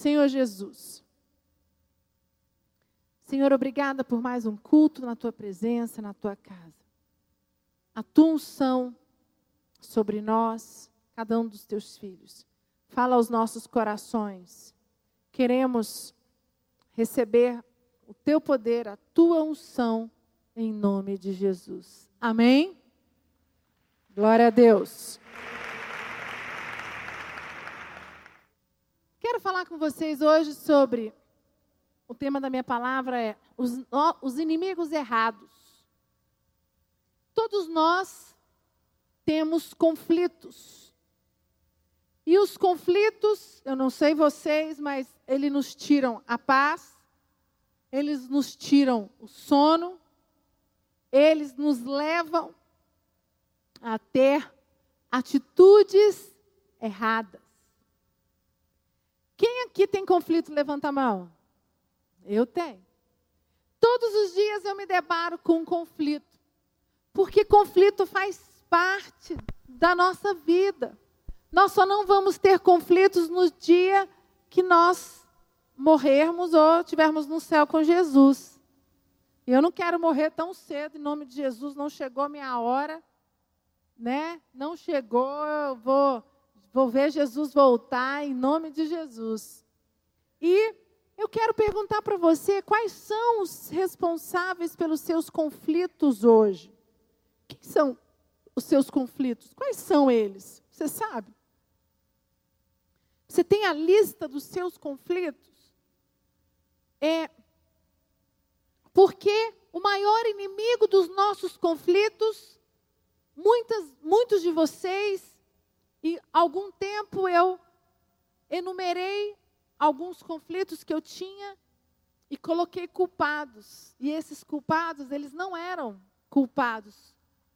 Senhor Jesus. Senhor, obrigada por mais um culto na tua presença, na tua casa. A tua unção sobre nós, cada um dos teus filhos. Fala aos nossos corações. Queremos receber o teu poder, a tua unção, em nome de Jesus. Amém? Glória a Deus. Quero falar com vocês hoje sobre o tema da minha palavra é os, os inimigos errados. Todos nós temos conflitos. E os conflitos, eu não sei vocês, mas eles nos tiram a paz, eles nos tiram o sono, eles nos levam a ter atitudes erradas. Quem aqui tem conflito? Levanta a mão. Eu tenho. Todos os dias eu me deparo com um conflito. Porque conflito faz parte da nossa vida. Nós só não vamos ter conflitos no dia que nós morrermos ou estivermos no céu com Jesus. Eu não quero morrer tão cedo, em nome de Jesus, não chegou a minha hora, né? Não chegou, eu vou, vou ver Jesus voltar em nome de Jesus. E eu quero perguntar para você quais são os responsáveis pelos seus conflitos hoje. Quem são os seus conflitos? Quais são eles? Você sabe? Você tem a lista dos seus conflitos? É porque o maior inimigo dos nossos conflitos, muitas, muitos de vocês, e algum tempo eu enumerei alguns conflitos que eu tinha e coloquei culpados. E esses culpados, eles não eram culpados.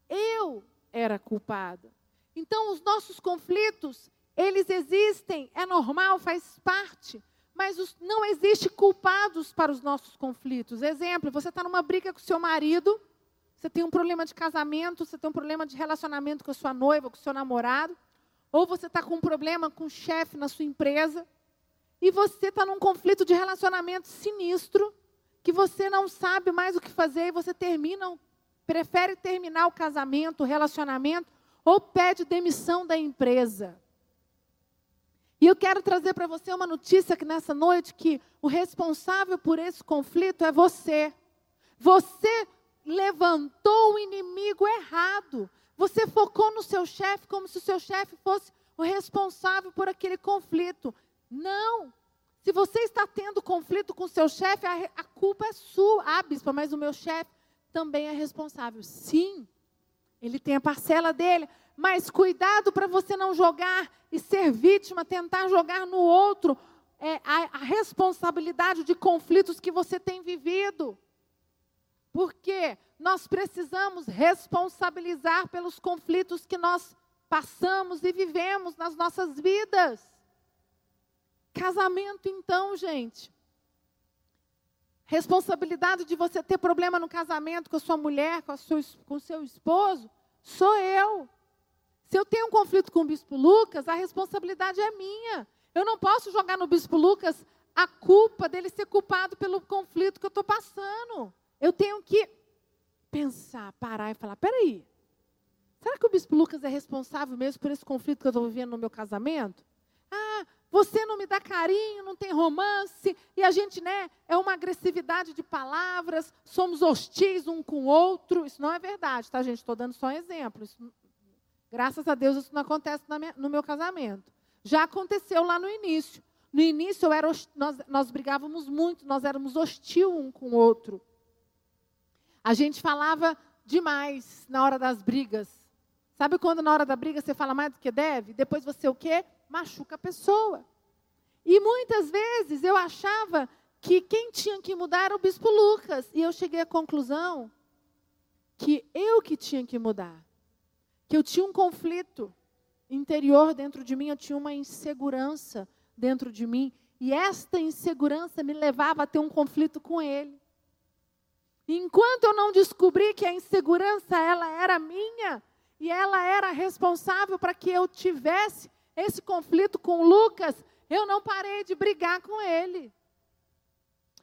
Eu era culpada. Então, os nossos conflitos, eles existem, é normal, faz parte. Mas os, não existe culpados para os nossos conflitos. Exemplo, você está numa briga com seu marido, você tem um problema de casamento, você tem um problema de relacionamento com a sua noiva, com o seu namorado, ou você está com um problema com o chefe na sua empresa, e você está num conflito de relacionamento sinistro, que você não sabe mais o que fazer e você termina, prefere terminar o casamento, o relacionamento, ou pede demissão da empresa. E eu quero trazer para você uma notícia que nessa noite que o responsável por esse conflito é você. Você levantou o inimigo errado. Você focou no seu chefe como se o seu chefe fosse o responsável por aquele conflito. Não. Se você está tendo conflito com seu chefe, a, a culpa é sua. Ah, bispa, mas o meu chefe também é responsável. Sim, ele tem a parcela dele. Mas cuidado para você não jogar e ser vítima, tentar jogar no outro é, a, a responsabilidade de conflitos que você tem vivido. Porque nós precisamos responsabilizar pelos conflitos que nós passamos e vivemos nas nossas vidas. Casamento, então, gente. Responsabilidade de você ter problema no casamento com a sua mulher, com, a sua, com o seu esposo, sou eu. Se eu tenho um conflito com o bispo Lucas, a responsabilidade é minha. Eu não posso jogar no bispo Lucas a culpa dele ser culpado pelo conflito que eu estou passando. Eu tenho que pensar, parar e falar: peraí, será que o bispo Lucas é responsável mesmo por esse conflito que eu estou vivendo no meu casamento? Ah, você não me dá carinho, não tem romance, e a gente, né, é uma agressividade de palavras, somos hostis um com o outro. Isso não é verdade, tá, gente? Estou dando só um exemplo. Isso, graças a Deus, isso não acontece minha, no meu casamento. Já aconteceu lá no início. No início, era, nós, nós brigávamos muito, nós éramos hostil um com o outro. A gente falava demais na hora das brigas. Sabe quando na hora da briga você fala mais do que deve? Depois você o quê? machuca a pessoa. E muitas vezes eu achava que quem tinha que mudar era o bispo Lucas. E eu cheguei à conclusão que eu que tinha que mudar. Que eu tinha um conflito interior dentro de mim, eu tinha uma insegurança dentro de mim. E esta insegurança me levava a ter um conflito com ele. Enquanto eu não descobri que a insegurança ela era minha e ela era responsável para que eu tivesse esse conflito com Lucas, Eu não parei de brigar com ele.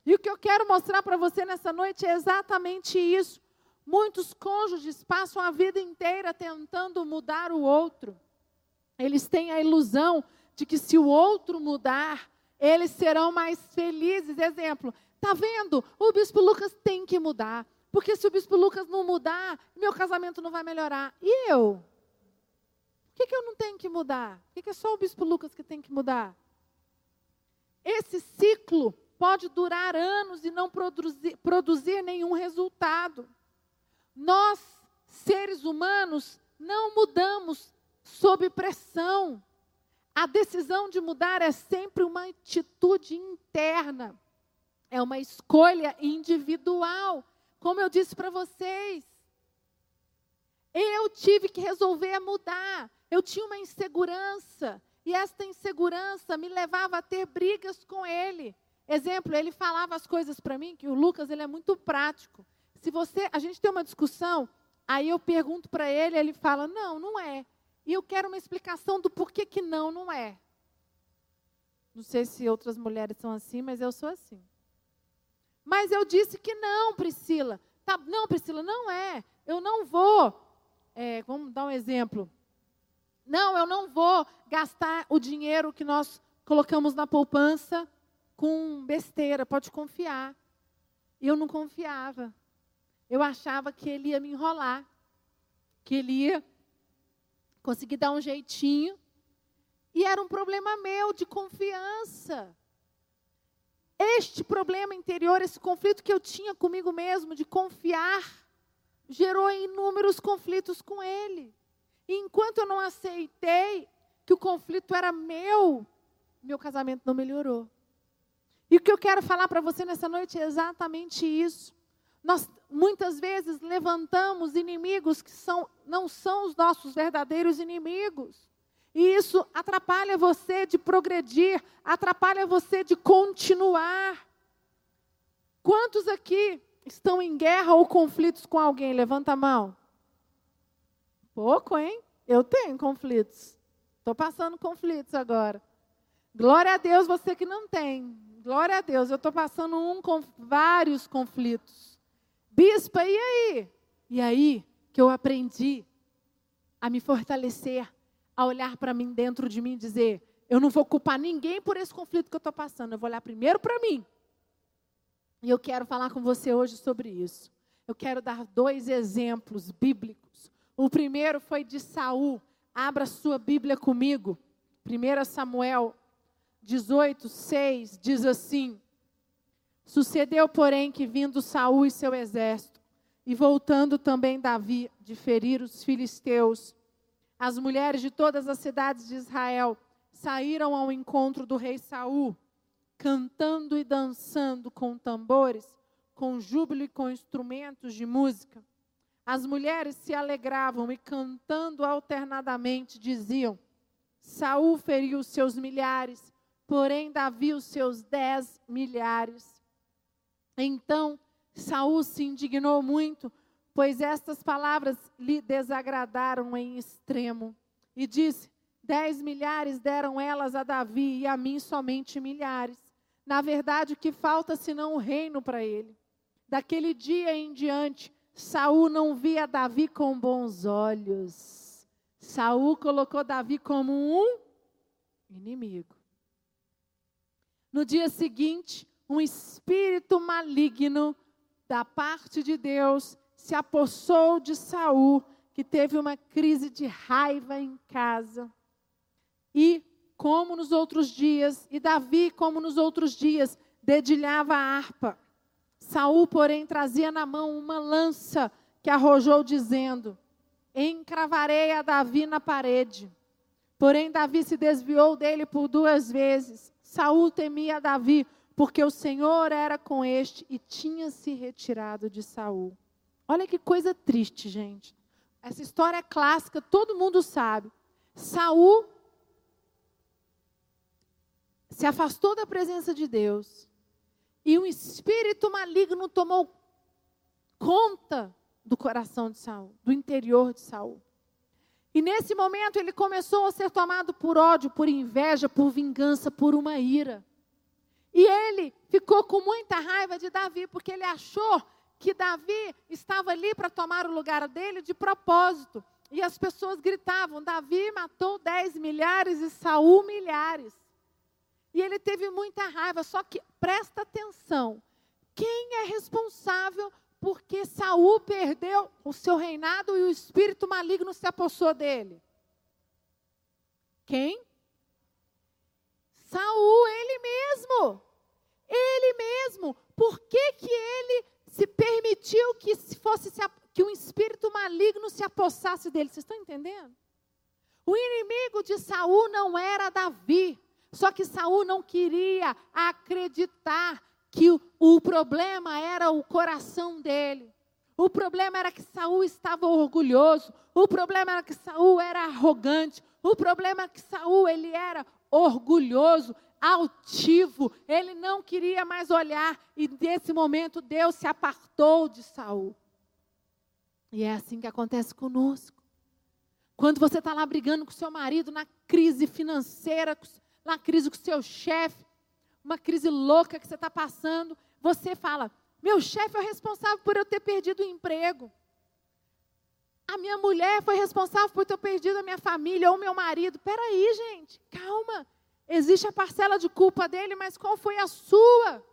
E o que eu quero mostrar para você nessa noite é exatamente isso. Muitos cônjuges passam a vida inteira tentando mudar o outro. Eles têm a ilusão de que se o outro mudar, eles serão mais felizes. Exemplo, tá vendo? O bispo Lucas tem que mudar. Porque se o bispo Lucas não mudar, meu casamento não vai melhorar. E eu? Por que, que eu não tenho que mudar? Por que, que é só o bispo Lucas que tem que mudar? Esse ciclo pode durar anos e não produzir, produzir nenhum resultado. Nós, seres humanos, não mudamos sob pressão. A decisão de mudar é sempre uma atitude interna, é uma escolha individual. Como eu disse para vocês, eu tive que resolver mudar. Eu tinha uma insegurança, e esta insegurança me levava a ter brigas com ele. Exemplo, ele falava as coisas para mim, que o Lucas ele é muito prático. Se você, a gente tem uma discussão, aí eu pergunto para ele, ele fala: "Não, não é". E eu quero uma explicação do porquê que não, não é. Não sei se outras mulheres são assim, mas eu sou assim. Mas eu disse que não, Priscila. Tá, não, Priscila, não é. Eu não vou. É, vamos dar um exemplo. Não, eu não vou gastar o dinheiro que nós colocamos na poupança com besteira, pode confiar. Eu não confiava. Eu achava que ele ia me enrolar, que ele ia conseguir dar um jeitinho. E era um problema meu de confiança. Este problema interior, esse conflito que eu tinha comigo mesmo de confiar, gerou inúmeros conflitos com ele. E enquanto eu não aceitei que o conflito era meu, meu casamento não melhorou. E o que eu quero falar para você nessa noite é exatamente isso. Nós muitas vezes levantamos inimigos que são, não são os nossos verdadeiros inimigos. E isso atrapalha você de progredir, atrapalha você de continuar. Quantos aqui estão em guerra ou conflitos com alguém? Levanta a mão. Pouco, hein? Eu tenho conflitos. Estou passando conflitos agora. Glória a Deus, você que não tem. Glória a Deus, eu estou passando um com vários conflitos. Bispa, e aí? E aí que eu aprendi a me fortalecer, a olhar para mim dentro de mim e dizer: eu não vou culpar ninguém por esse conflito que eu estou passando, eu vou olhar primeiro para mim. E eu quero falar com você hoje sobre isso. Eu quero dar dois exemplos bíblicos. O primeiro foi de Saul. Abra sua Bíblia comigo. 1 Samuel 18, 6 diz assim: Sucedeu, porém, que vindo Saul e seu exército, e voltando também Davi de ferir os filisteus, as mulheres de todas as cidades de Israel saíram ao encontro do rei Saul, cantando e dançando com tambores, com júbilo e com instrumentos de música. As mulheres se alegravam e cantando alternadamente diziam: Saul feriu os seus milhares, porém Davi os seus dez milhares. Então Saul se indignou muito, pois estas palavras lhe desagradaram em extremo. E disse: Dez milhares deram elas a Davi e a mim somente milhares. Na verdade, que falta senão o reino para ele? Daquele dia em diante, Saul não via Davi com bons olhos. Saul colocou Davi como um inimigo. No dia seguinte, um espírito maligno da parte de Deus se apossou de Saul, que teve uma crise de raiva em casa. E, como nos outros dias, e Davi, como nos outros dias, dedilhava a harpa. Saul, porém, trazia na mão uma lança que arrojou, dizendo: Encravarei a Davi na parede. Porém, Davi se desviou dele por duas vezes. Saul temia Davi, porque o Senhor era com este e tinha se retirado de Saul. Olha que coisa triste, gente. Essa história é clássica, todo mundo sabe. Saul se afastou da presença de Deus e um espírito maligno tomou conta do coração de Saul, do interior de Saul. E nesse momento ele começou a ser tomado por ódio, por inveja, por vingança, por uma ira. E ele ficou com muita raiva de Davi, porque ele achou que Davi estava ali para tomar o lugar dele de propósito. E as pessoas gritavam: Davi matou dez milhares e Saul milhares. E ele teve muita raiva. Só que presta atenção: quem é responsável porque Saul perdeu o seu reinado e o espírito maligno se apossou dele. Quem? Saul, ele mesmo. Ele mesmo. Por que, que ele se permitiu que se fosse que um espírito maligno se apossasse dele? Vocês estão entendendo? O inimigo de Saul não era Davi. Só que Saul não queria acreditar que o, o problema era o coração dele. O problema era que Saul estava orgulhoso. O problema era que Saul era arrogante. O problema é que Saul ele era orgulhoso, altivo. Ele não queria mais olhar e nesse momento Deus se apartou de Saul. E é assim que acontece conosco. Quando você está lá brigando com seu marido na crise financeira, na crise com seu chefe, uma crise louca que você está passando, você fala: meu chefe é o responsável por eu ter perdido o emprego. A minha mulher foi responsável por ter perdido a minha família ou meu marido. Peraí, gente, calma. Existe a parcela de culpa dele, mas qual foi a sua?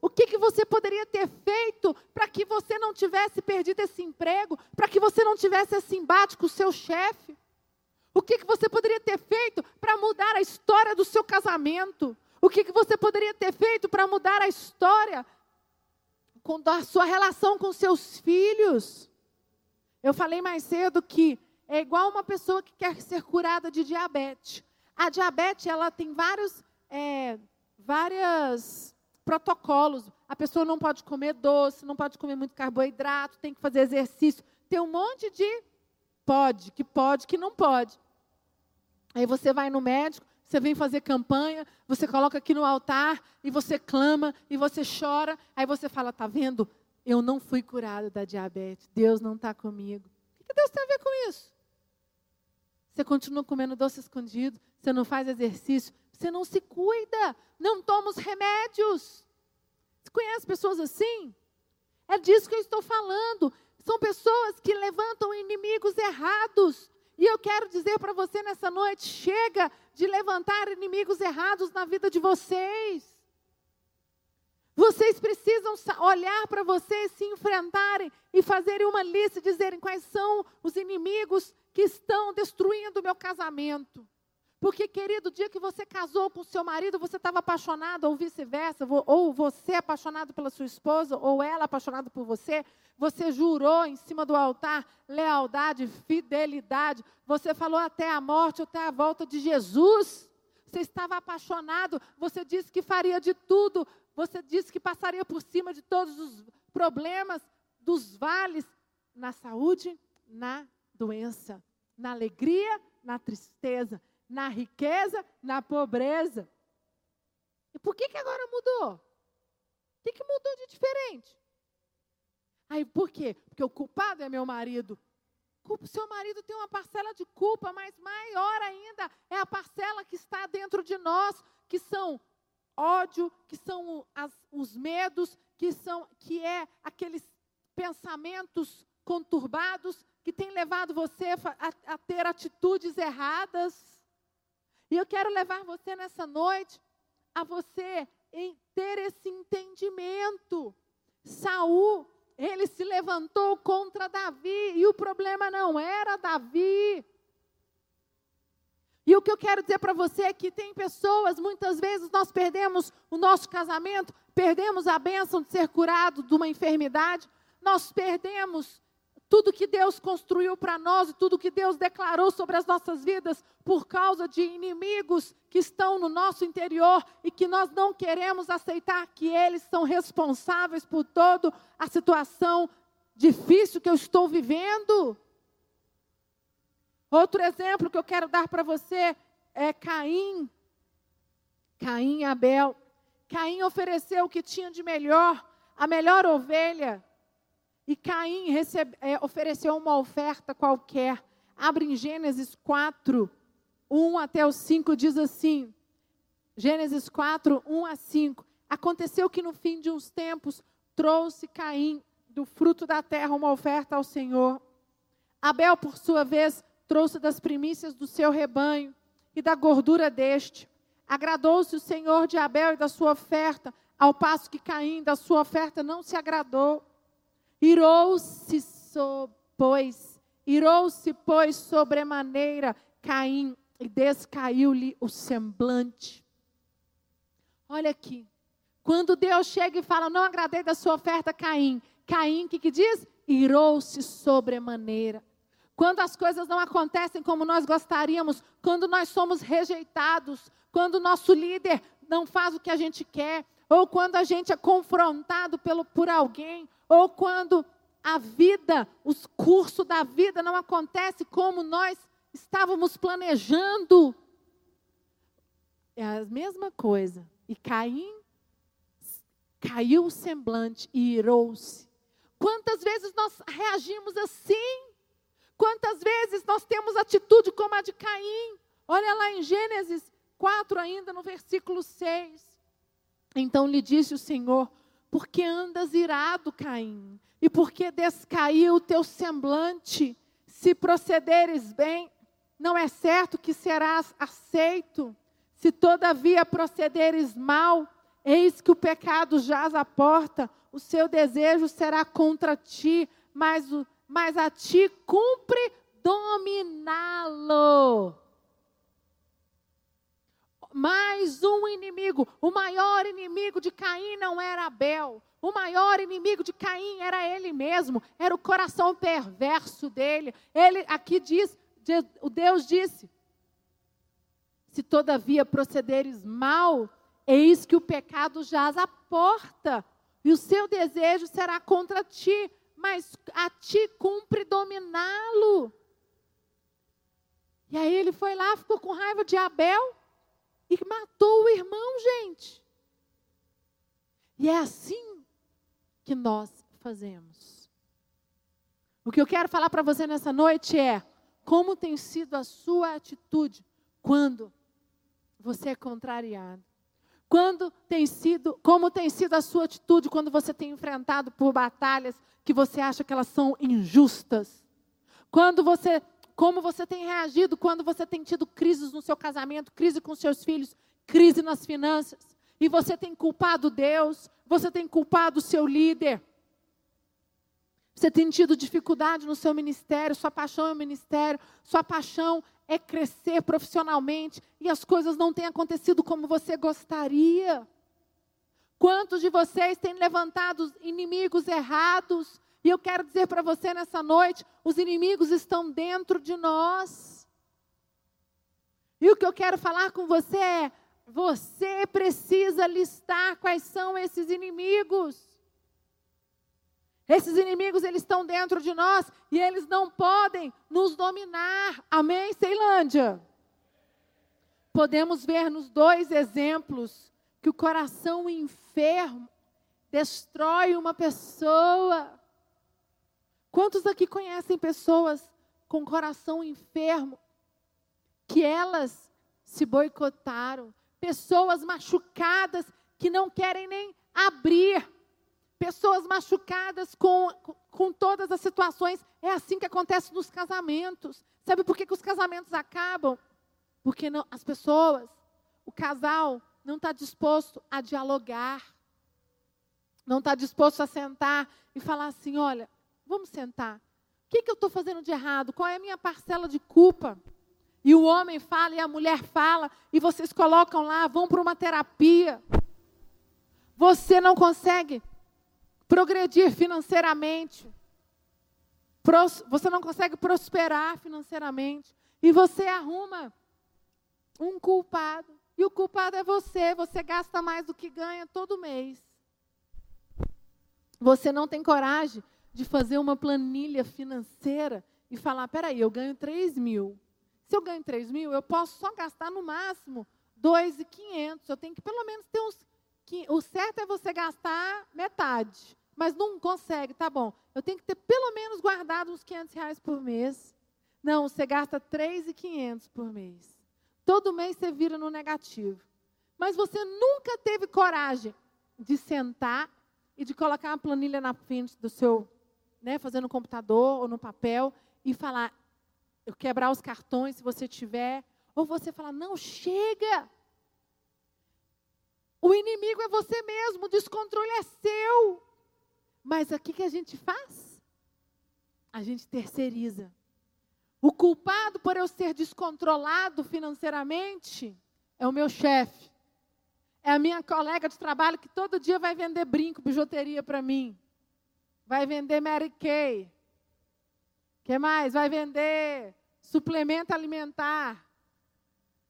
O que, que você poderia ter feito para que você não tivesse perdido esse emprego? Para que você não tivesse esse embate com o seu chefe? O que, que você poderia ter feito para mudar a história do seu casamento? O que, que você poderia ter feito para mudar a história com a sua relação com seus filhos? Eu falei mais cedo que é igual uma pessoa que quer ser curada de diabetes. A diabetes ela tem vários, é, vários protocolos. A pessoa não pode comer doce, não pode comer muito carboidrato, tem que fazer exercício. Tem um monte de pode, que pode, que não pode. Aí você vai no médico, você vem fazer campanha, você coloca aqui no altar e você clama e você chora. Aí você fala: tá vendo? Eu não fui curado da diabetes. Deus não está comigo. O que Deus tem a ver com isso? Você continua comendo doce escondido, você não faz exercício, você não se cuida, não toma os remédios. Você conhece pessoas assim? É disso que eu estou falando. São pessoas que levantam inimigos errados e eu quero dizer para você nessa noite: chega de levantar inimigos errados na vida de vocês. Vocês precisam olhar para vocês, se enfrentarem e fazerem uma lista e dizerem quais são os inimigos que estão destruindo o meu casamento. Porque, querido, o dia que você casou com seu marido, você estava apaixonado, ou vice-versa, ou você apaixonado pela sua esposa, ou ela apaixonada por você, você jurou em cima do altar lealdade, fidelidade, você falou até a morte, até a volta de Jesus. Você estava apaixonado, você disse que faria de tudo, você disse que passaria por cima de todos os problemas, dos vales, na saúde, na doença, na alegria, na tristeza na riqueza, na pobreza. E por que, que agora mudou? O que, que mudou de diferente? Aí, por quê? Porque o culpado é meu marido. O seu marido tem uma parcela de culpa, mas maior ainda é a parcela que está dentro de nós, que são ódio, que são as, os medos, que são que é aqueles pensamentos conturbados que tem levado você a, a ter atitudes erradas. E eu quero levar você nessa noite a você em ter esse entendimento. Saul, ele se levantou contra Davi e o problema não era Davi. E o que eu quero dizer para você é que tem pessoas, muitas vezes nós perdemos o nosso casamento, perdemos a bênção de ser curado de uma enfermidade, nós perdemos tudo que Deus construiu para nós e tudo que Deus declarou sobre as nossas vidas por causa de inimigos que estão no nosso interior e que nós não queremos aceitar que eles são responsáveis por toda a situação difícil que eu estou vivendo. Outro exemplo que eu quero dar para você é Caim. Caim e Abel. Caim ofereceu o que tinha de melhor, a melhor ovelha. E Caim recebe, é, ofereceu uma oferta qualquer. abre em Gênesis 4, 1 até o 5, diz assim: Gênesis 4, 1 a 5. Aconteceu que no fim de uns tempos trouxe Caim do fruto da terra uma oferta ao Senhor. Abel, por sua vez, trouxe das primícias do seu rebanho e da gordura deste. Agradou-se o Senhor de Abel e da sua oferta, ao passo que Caim da sua oferta não se agradou. Irou-se, pois, irou-se, pois, sobremaneira Caim e descaiu-lhe o semblante. Olha aqui. Quando Deus chega e fala, não agradei da sua oferta, Caim. Caim, o que, que diz? Irou-se sobremaneira. Quando as coisas não acontecem como nós gostaríamos, quando nós somos rejeitados, quando o nosso líder não faz o que a gente quer, ou quando a gente é confrontado pelo, por alguém, ou quando a vida, os cursos da vida não acontece como nós estávamos planejando. É a mesma coisa. E Caim caiu o semblante e irou-se. Quantas vezes nós reagimos assim? Quantas vezes nós temos atitude como a de Caim? Olha lá em Gênesis 4, ainda no versículo 6. Então lhe disse o Senhor: Por que andas irado, Caim? E por que descaiu o teu semblante? Se procederes bem, não é certo que serás aceito. Se todavia procederes mal, eis que o pecado jaz à porta, o seu desejo será contra ti, mas, o, mas a ti cumpre dominá-lo. Mais um inimigo. O maior inimigo de Caim não era Abel. O maior inimigo de Caim era ele mesmo. Era o coração perverso dele. Ele aqui diz, o Deus disse: Se todavia procederes mal, eis que o pecado jaz à porta e o seu desejo será contra ti, mas a ti cumpre dominá-lo. E aí ele foi lá, ficou com raiva de Abel e matou o irmão, gente. E é assim que nós fazemos. O que eu quero falar para você nessa noite é como tem sido a sua atitude quando você é contrariado. Quando tem sido, como tem sido a sua atitude quando você tem enfrentado por batalhas que você acha que elas são injustas? Quando você, como você tem reagido quando você tem tido crises no seu casamento, crise com seus filhos, crise nas finanças, e você tem culpado Deus, você tem culpado o seu líder. Você tem tido dificuldade no seu ministério, sua paixão é o ministério, sua paixão é crescer profissionalmente e as coisas não têm acontecido como você gostaria. Quantos de vocês têm levantado inimigos errados? E eu quero dizer para você nessa noite: os inimigos estão dentro de nós. E o que eu quero falar com você é: você precisa listar quais são esses inimigos. Esses inimigos, eles estão dentro de nós e eles não podem nos dominar. Amém, Ceilândia? Podemos ver nos dois exemplos que o coração enfermo destrói uma pessoa. Quantos aqui conhecem pessoas com coração enfermo que elas se boicotaram? Pessoas machucadas que não querem nem abrir pessoas machucadas com, com todas as situações. É assim que acontece nos casamentos. Sabe por que, que os casamentos acabam? Porque não, as pessoas, o casal, não está disposto a dialogar, não está disposto a sentar e falar assim: olha, vamos sentar. O que, que eu estou fazendo de errado? Qual é a minha parcela de culpa? E o homem fala e a mulher fala, e vocês colocam lá, vão para uma terapia. Você não consegue progredir financeiramente. Você não consegue prosperar financeiramente. E você arruma um culpado. E o culpado é você. Você gasta mais do que ganha todo mês. Você não tem coragem de fazer uma planilha financeira e falar: peraí, eu ganho 3 mil. Se eu ganho 3 mil, eu posso só gastar no máximo 2,500. Eu tenho que pelo menos ter uns. O certo é você gastar metade mas não consegue, tá bom. Eu tenho que ter pelo menos guardado uns 500 reais por mês. Não, você gasta 3.500 por mês. Todo mês você vira no negativo. Mas você nunca teve coragem de sentar e de colocar uma planilha na frente do seu, né, fazendo no computador ou no papel e falar, eu quebrar os cartões se você tiver, ou você falar, não, chega. O inimigo é você mesmo, o descontrole é seu. Mas o que a gente faz? A gente terceiriza. O culpado por eu ser descontrolado financeiramente é o meu chefe. É a minha colega de trabalho que todo dia vai vender brinco, bijuteria para mim. Vai vender Mary Kay. que mais? Vai vender suplemento alimentar.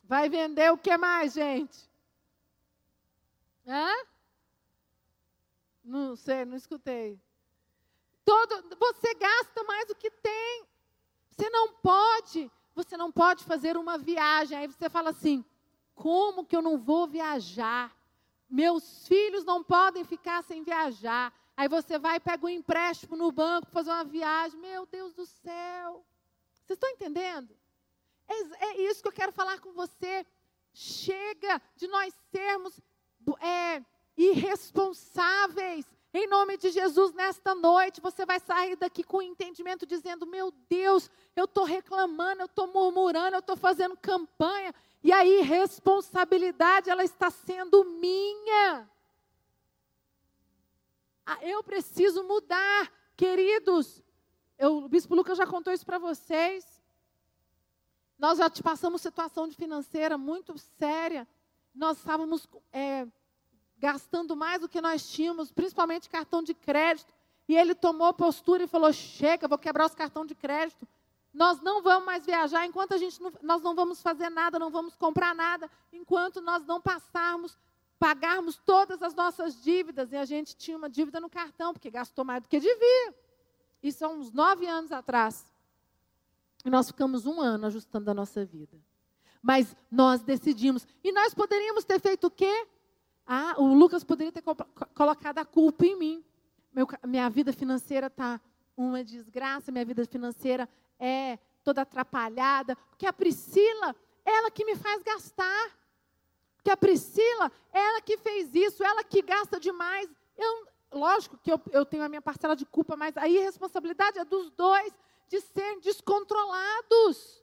Vai vender o que mais, gente? Hã? Não sei, não escutei. Todo, você gasta mais do que tem. Você não pode, você não pode fazer uma viagem. Aí você fala assim: como que eu não vou viajar? Meus filhos não podem ficar sem viajar. Aí você vai e pega um empréstimo no banco para fazer uma viagem. Meu Deus do céu. Vocês estão entendendo? É, é, isso que eu quero falar com você. Chega de nós sermos é, irresponsáveis. Em nome de Jesus, nesta noite, você vai sair daqui com entendimento dizendo: Meu Deus, eu estou reclamando, eu estou murmurando, eu estou fazendo campanha, e a irresponsabilidade, ela está sendo minha. Ah, eu preciso mudar, queridos. Eu, o Bispo Lucas já contou isso para vocês. Nós já passamos situação financeira muito séria. Nós estávamos é, gastando mais do que nós tínhamos, principalmente cartão de crédito. E ele tomou postura e falou: chega, vou quebrar os cartões de crédito. Nós não vamos mais viajar enquanto a gente não, nós não vamos fazer nada, não vamos comprar nada, enquanto nós não passarmos, pagarmos todas as nossas dívidas. E a gente tinha uma dívida no cartão, porque gastou mais do que devia. Isso há uns nove anos atrás. E nós ficamos um ano ajustando a nossa vida. Mas nós decidimos. E nós poderíamos ter feito o quê? Ah, o Lucas poderia ter colocado a culpa em mim. Meu, minha vida financeira está uma desgraça, minha vida financeira é toda atrapalhada. Porque a Priscila, ela que me faz gastar. Porque a Priscila, ela que fez isso, ela que gasta demais. Eu, lógico que eu, eu tenho a minha parcela de culpa, mas a irresponsabilidade é dos dois de serem descontrolados.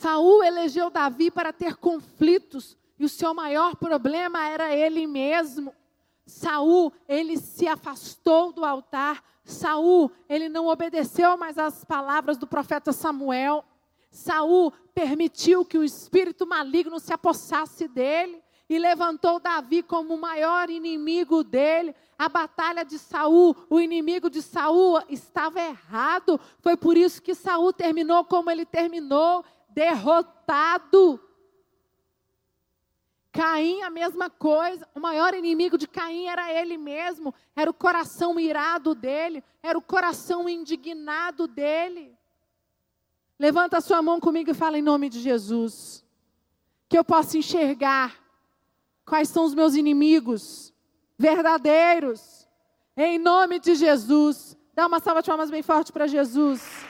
Saul elegeu Davi para ter conflitos e o seu maior problema era ele mesmo. Saul, ele se afastou do altar. Saul, ele não obedeceu mais às palavras do profeta Samuel. Saul permitiu que o espírito maligno se apossasse dele e levantou Davi como o maior inimigo dele. A batalha de Saul, o inimigo de Saul estava errado. Foi por isso que Saul terminou como ele terminou derrotado. Caim, a mesma coisa. O maior inimigo de Caim era ele mesmo. Era o coração irado dele. Era o coração indignado dele. Levanta a sua mão comigo e fala em nome de Jesus. Que eu possa enxergar quais são os meus inimigos verdadeiros. Em nome de Jesus. Dá uma salva de palmas bem forte para Jesus.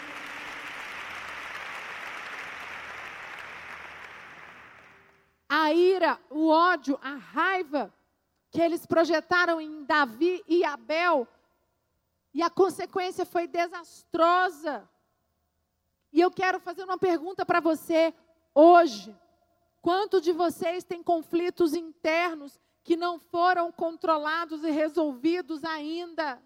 a ira, o ódio, a raiva que eles projetaram em Davi e Abel, e a consequência foi desastrosa. E eu quero fazer uma pergunta para você hoje. Quanto de vocês tem conflitos internos que não foram controlados e resolvidos ainda?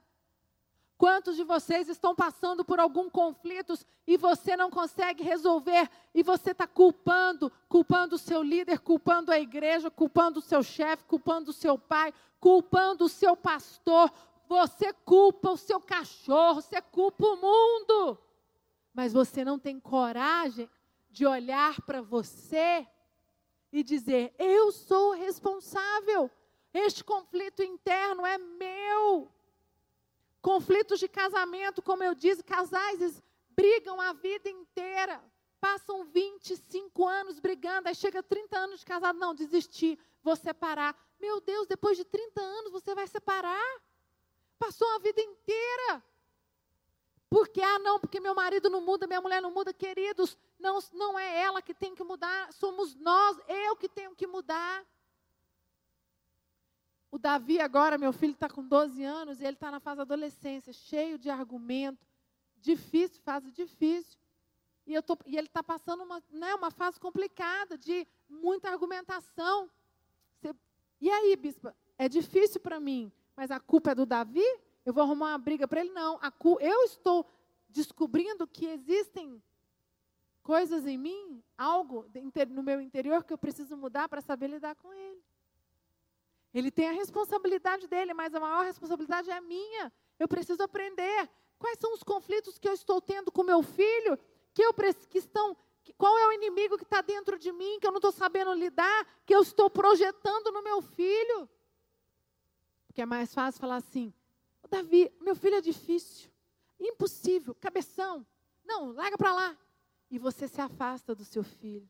Quantos de vocês estão passando por algum conflito e você não consegue resolver? E você está culpando, culpando o seu líder, culpando a igreja, culpando o seu chefe, culpando o seu pai, culpando o seu pastor, você culpa o seu cachorro, você culpa o mundo, mas você não tem coragem de olhar para você e dizer: eu sou responsável, este conflito interno é meu. Conflitos de casamento, como eu disse, casais brigam a vida inteira. Passam 25 anos brigando, aí chega 30 anos de casado, não, desistir, vou separar. Meu Deus, depois de 30 anos você vai separar? Passou a vida inteira Porque, ah, não, porque meu marido não muda, minha mulher não muda. Queridos, não, não é ela que tem que mudar, somos nós, eu que tenho que mudar. O Davi agora, meu filho está com 12 anos e ele está na fase adolescência, cheio de argumento, difícil, fase difícil. E, eu tô, e ele está passando uma, né, uma fase complicada, de muita argumentação. Você, e aí, bispa, é difícil para mim, mas a culpa é do Davi? eu vou arrumar uma briga para ele. Não, eu estou descobrindo que existem coisas em mim, algo no meu interior que eu preciso mudar para saber lidar com ele. Ele tem a responsabilidade dele, mas a maior responsabilidade é minha. Eu preciso aprender quais são os conflitos que eu estou tendo com meu filho, que eu que estão qual é o inimigo que está dentro de mim, que eu não estou sabendo lidar, que eu estou projetando no meu filho. Porque é mais fácil falar assim: Davi, meu filho é difícil, impossível, cabeção. Não, larga para lá. E você se afasta do seu filho.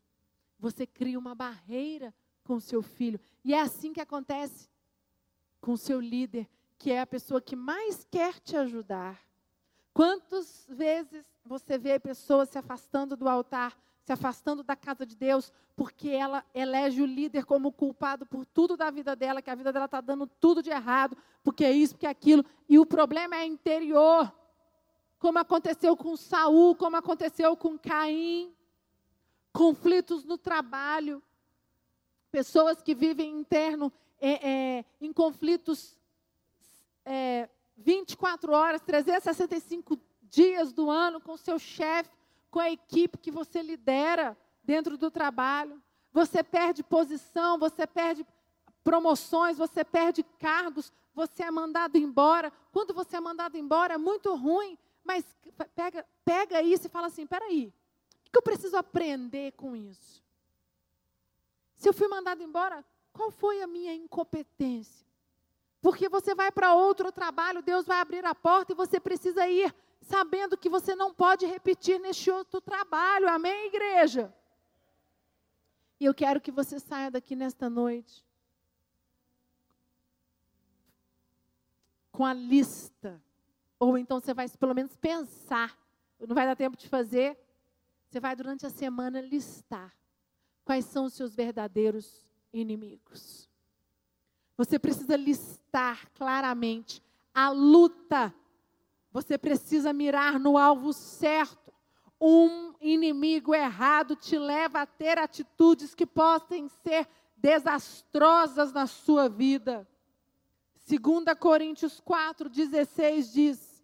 Você cria uma barreira com seu filho. E é assim que acontece com seu líder, que é a pessoa que mais quer te ajudar. Quantas vezes você vê pessoas se afastando do altar se afastando da casa de Deus, porque ela elege o líder como culpado por tudo da vida dela, que a vida dela está dando tudo de errado, porque é isso, porque é aquilo. E o problema é interior. Como aconteceu com Saul, como aconteceu com Caim. Conflitos no trabalho. Pessoas que vivem interno é, é, em conflitos é, 24 horas, 365 dias do ano com seu chefe com a equipe que você lidera dentro do trabalho. Você perde posição, você perde promoções, você perde cargos, você é mandado embora. Quando você é mandado embora, é muito ruim, mas pega, pega isso e fala assim: peraí, o que eu preciso aprender com isso? Se eu fui mandado embora, qual foi a minha incompetência? Porque você vai para outro trabalho, Deus vai abrir a porta e você precisa ir sabendo que você não pode repetir neste outro trabalho. Amém, igreja? E eu quero que você saia daqui nesta noite com a lista. Ou então você vai pelo menos pensar. Não vai dar tempo de fazer. Você vai durante a semana listar quais são os seus verdadeiros inimigos. Você precisa listar claramente a luta você precisa mirar no alvo certo. Um inimigo errado te leva a ter atitudes que possam ser desastrosas na sua vida. 2 Coríntios 4,16 diz: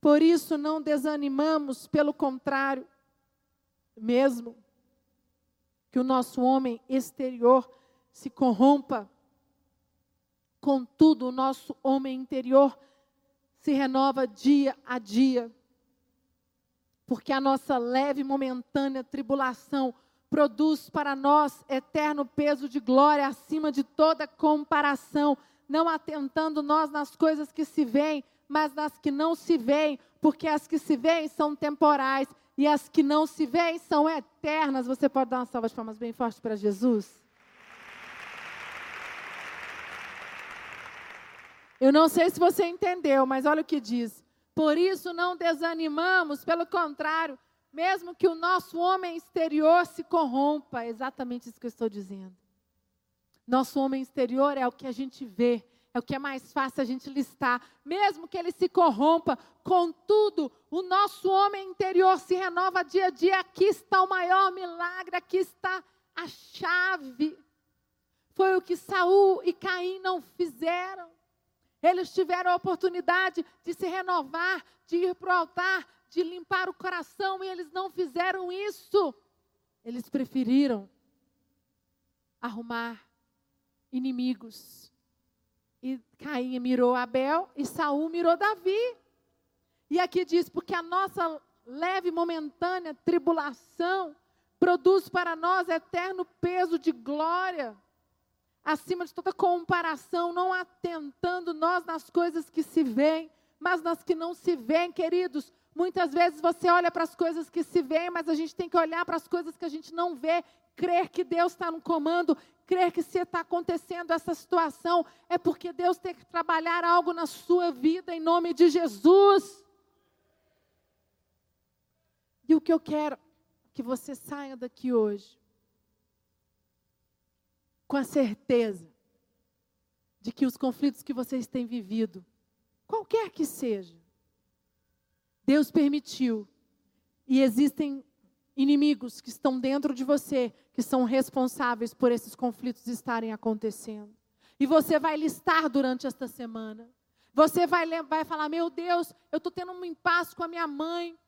Por isso não desanimamos, pelo contrário, mesmo que o nosso homem exterior se corrompa, contudo, o nosso homem interior se renova dia a dia. Porque a nossa leve e momentânea tribulação produz para nós eterno peso de glória acima de toda comparação, não atentando nós nas coisas que se veem, mas nas que não se veem, porque as que se veem são temporais e as que não se veem são eternas. Você pode dar uma salva de palmas bem forte para Jesus? Eu não sei se você entendeu, mas olha o que diz. Por isso não desanimamos, pelo contrário, mesmo que o nosso homem exterior se corrompa, é exatamente isso que eu estou dizendo. Nosso homem exterior é o que a gente vê, é o que é mais fácil a gente listar, mesmo que ele se corrompa, contudo, o nosso homem interior se renova dia a dia. Aqui está o maior milagre, aqui está a chave. Foi o que Saul e Caim não fizeram. Eles tiveram a oportunidade de se renovar, de ir para o altar, de limpar o coração, e eles não fizeram isso. Eles preferiram arrumar inimigos. E Caim mirou Abel e Saul mirou Davi. E aqui diz: porque a nossa leve momentânea tribulação produz para nós eterno peso de glória acima de toda comparação, não atentando nós nas coisas que se veem, mas nas que não se veem, queridos. Muitas vezes você olha para as coisas que se veem, mas a gente tem que olhar para as coisas que a gente não vê, crer que Deus está no comando, crer que se está acontecendo essa situação, é porque Deus tem que trabalhar algo na sua vida em nome de Jesus. E o que eu quero que você saia daqui hoje com a certeza de que os conflitos que vocês têm vivido, qualquer que seja, Deus permitiu. E existem inimigos que estão dentro de você, que são responsáveis por esses conflitos estarem acontecendo. E você vai listar durante esta semana. Você vai, vai falar: Meu Deus, eu estou tendo um impasse com a minha mãe,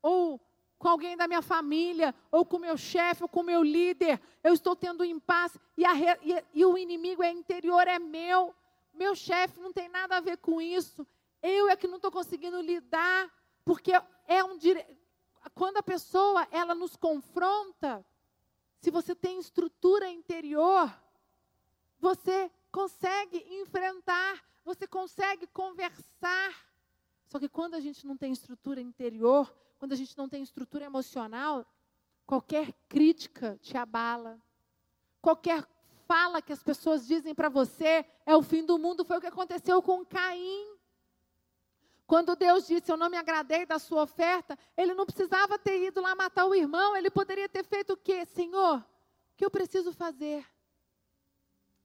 ou com alguém da minha família, ou com meu chefe, ou com meu líder. Eu estou tendo um impasse, e, a, e, e o inimigo é interior, é meu. Meu chefe não tem nada a ver com isso. Eu é que não estou conseguindo lidar, porque é um direito. Quando a pessoa ela nos confronta, se você tem estrutura interior, você consegue enfrentar, você consegue conversar. Só que quando a gente não tem estrutura interior, quando a gente não tem estrutura emocional, qualquer crítica te abala. Qualquer fala que as pessoas dizem para você é o fim do mundo, foi o que aconteceu com Caim. Quando Deus disse, eu não me agradei da sua oferta, ele não precisava ter ido lá matar o irmão, ele poderia ter feito o quê? Senhor, o que eu preciso fazer?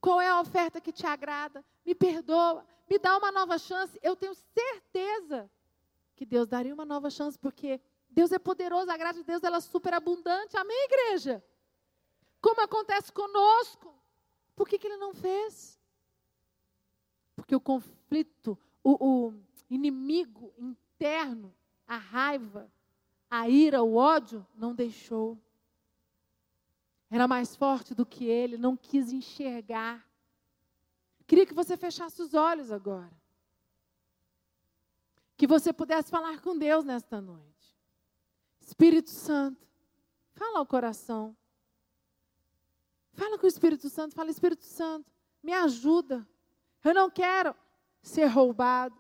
Qual é a oferta que te agrada? Me perdoa, me dá uma nova chance. Eu tenho certeza que Deus daria uma nova chance, porque Deus é poderoso, a graça de Deus ela é superabundante. Amém, igreja? Como acontece conosco? Por que, que ele não fez? Porque o conflito, o, o inimigo interno, a raiva, a ira, o ódio, não deixou. Era mais forte do que ele, não quis enxergar. Queria que você fechasse os olhos agora. Que você pudesse falar com Deus nesta noite. Espírito Santo, fala ao coração. Fala com o Espírito Santo, fala, Espírito Santo, me ajuda. Eu não quero ser roubado.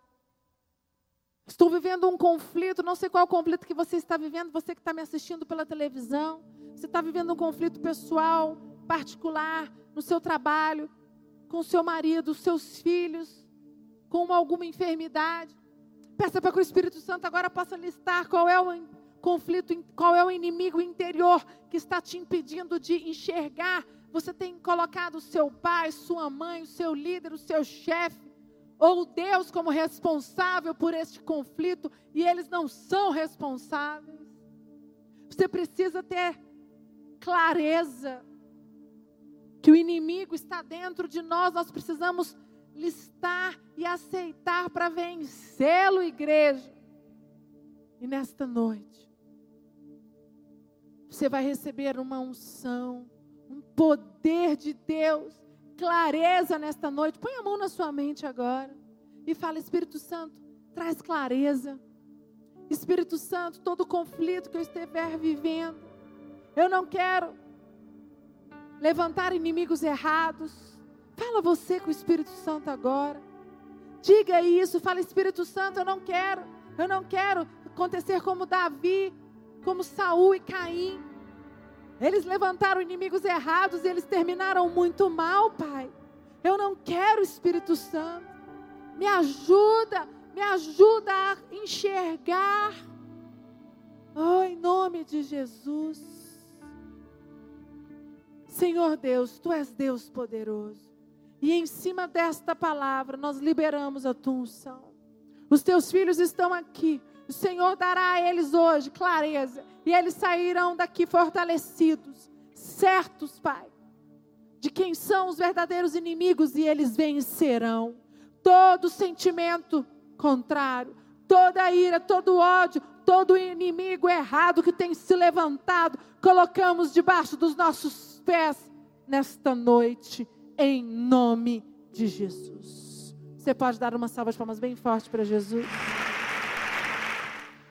Estou vivendo um conflito, não sei qual é o conflito que você está vivendo, você que está me assistindo pela televisão. Você está vivendo um conflito pessoal, particular, no seu trabalho, com seu marido, seus filhos, com alguma enfermidade. Peça para que o Espírito Santo agora possa listar qual é o conflito, qual é o inimigo interior que está te impedindo de enxergar. Você tem colocado o seu pai, sua mãe, o seu líder, o seu chefe, ou Deus como responsável por este conflito e eles não são responsáveis. Você precisa ter clareza que o inimigo está dentro de nós, nós precisamos listar e aceitar para vencê-lo, igreja. E nesta noite, você vai receber uma unção, um poder de Deus, clareza nesta noite. Põe a mão na sua mente agora e fala: Espírito Santo, traz clareza. Espírito Santo, todo conflito que eu estiver vivendo, eu não quero levantar inimigos errados. Fala você com o Espírito Santo agora. Diga isso, fala Espírito Santo, eu não quero, eu não quero acontecer como Davi, como Saul e Caim. Eles levantaram inimigos errados e eles terminaram muito mal, Pai. Eu não quero Espírito Santo. Me ajuda, me ajuda a enxergar. Oh, em nome de Jesus. Senhor Deus, Tu és Deus poderoso. E em cima desta palavra, nós liberamos a tua unção. Os teus filhos estão aqui. O Senhor dará a eles hoje clareza. E eles sairão daqui fortalecidos, certos, Pai, de quem são os verdadeiros inimigos e eles vencerão. Todo sentimento contrário, toda ira, todo ódio, todo inimigo errado que tem se levantado, colocamos debaixo dos nossos pés nesta noite em nome de Jesus. Você pode dar uma salva de palmas bem forte para Jesus?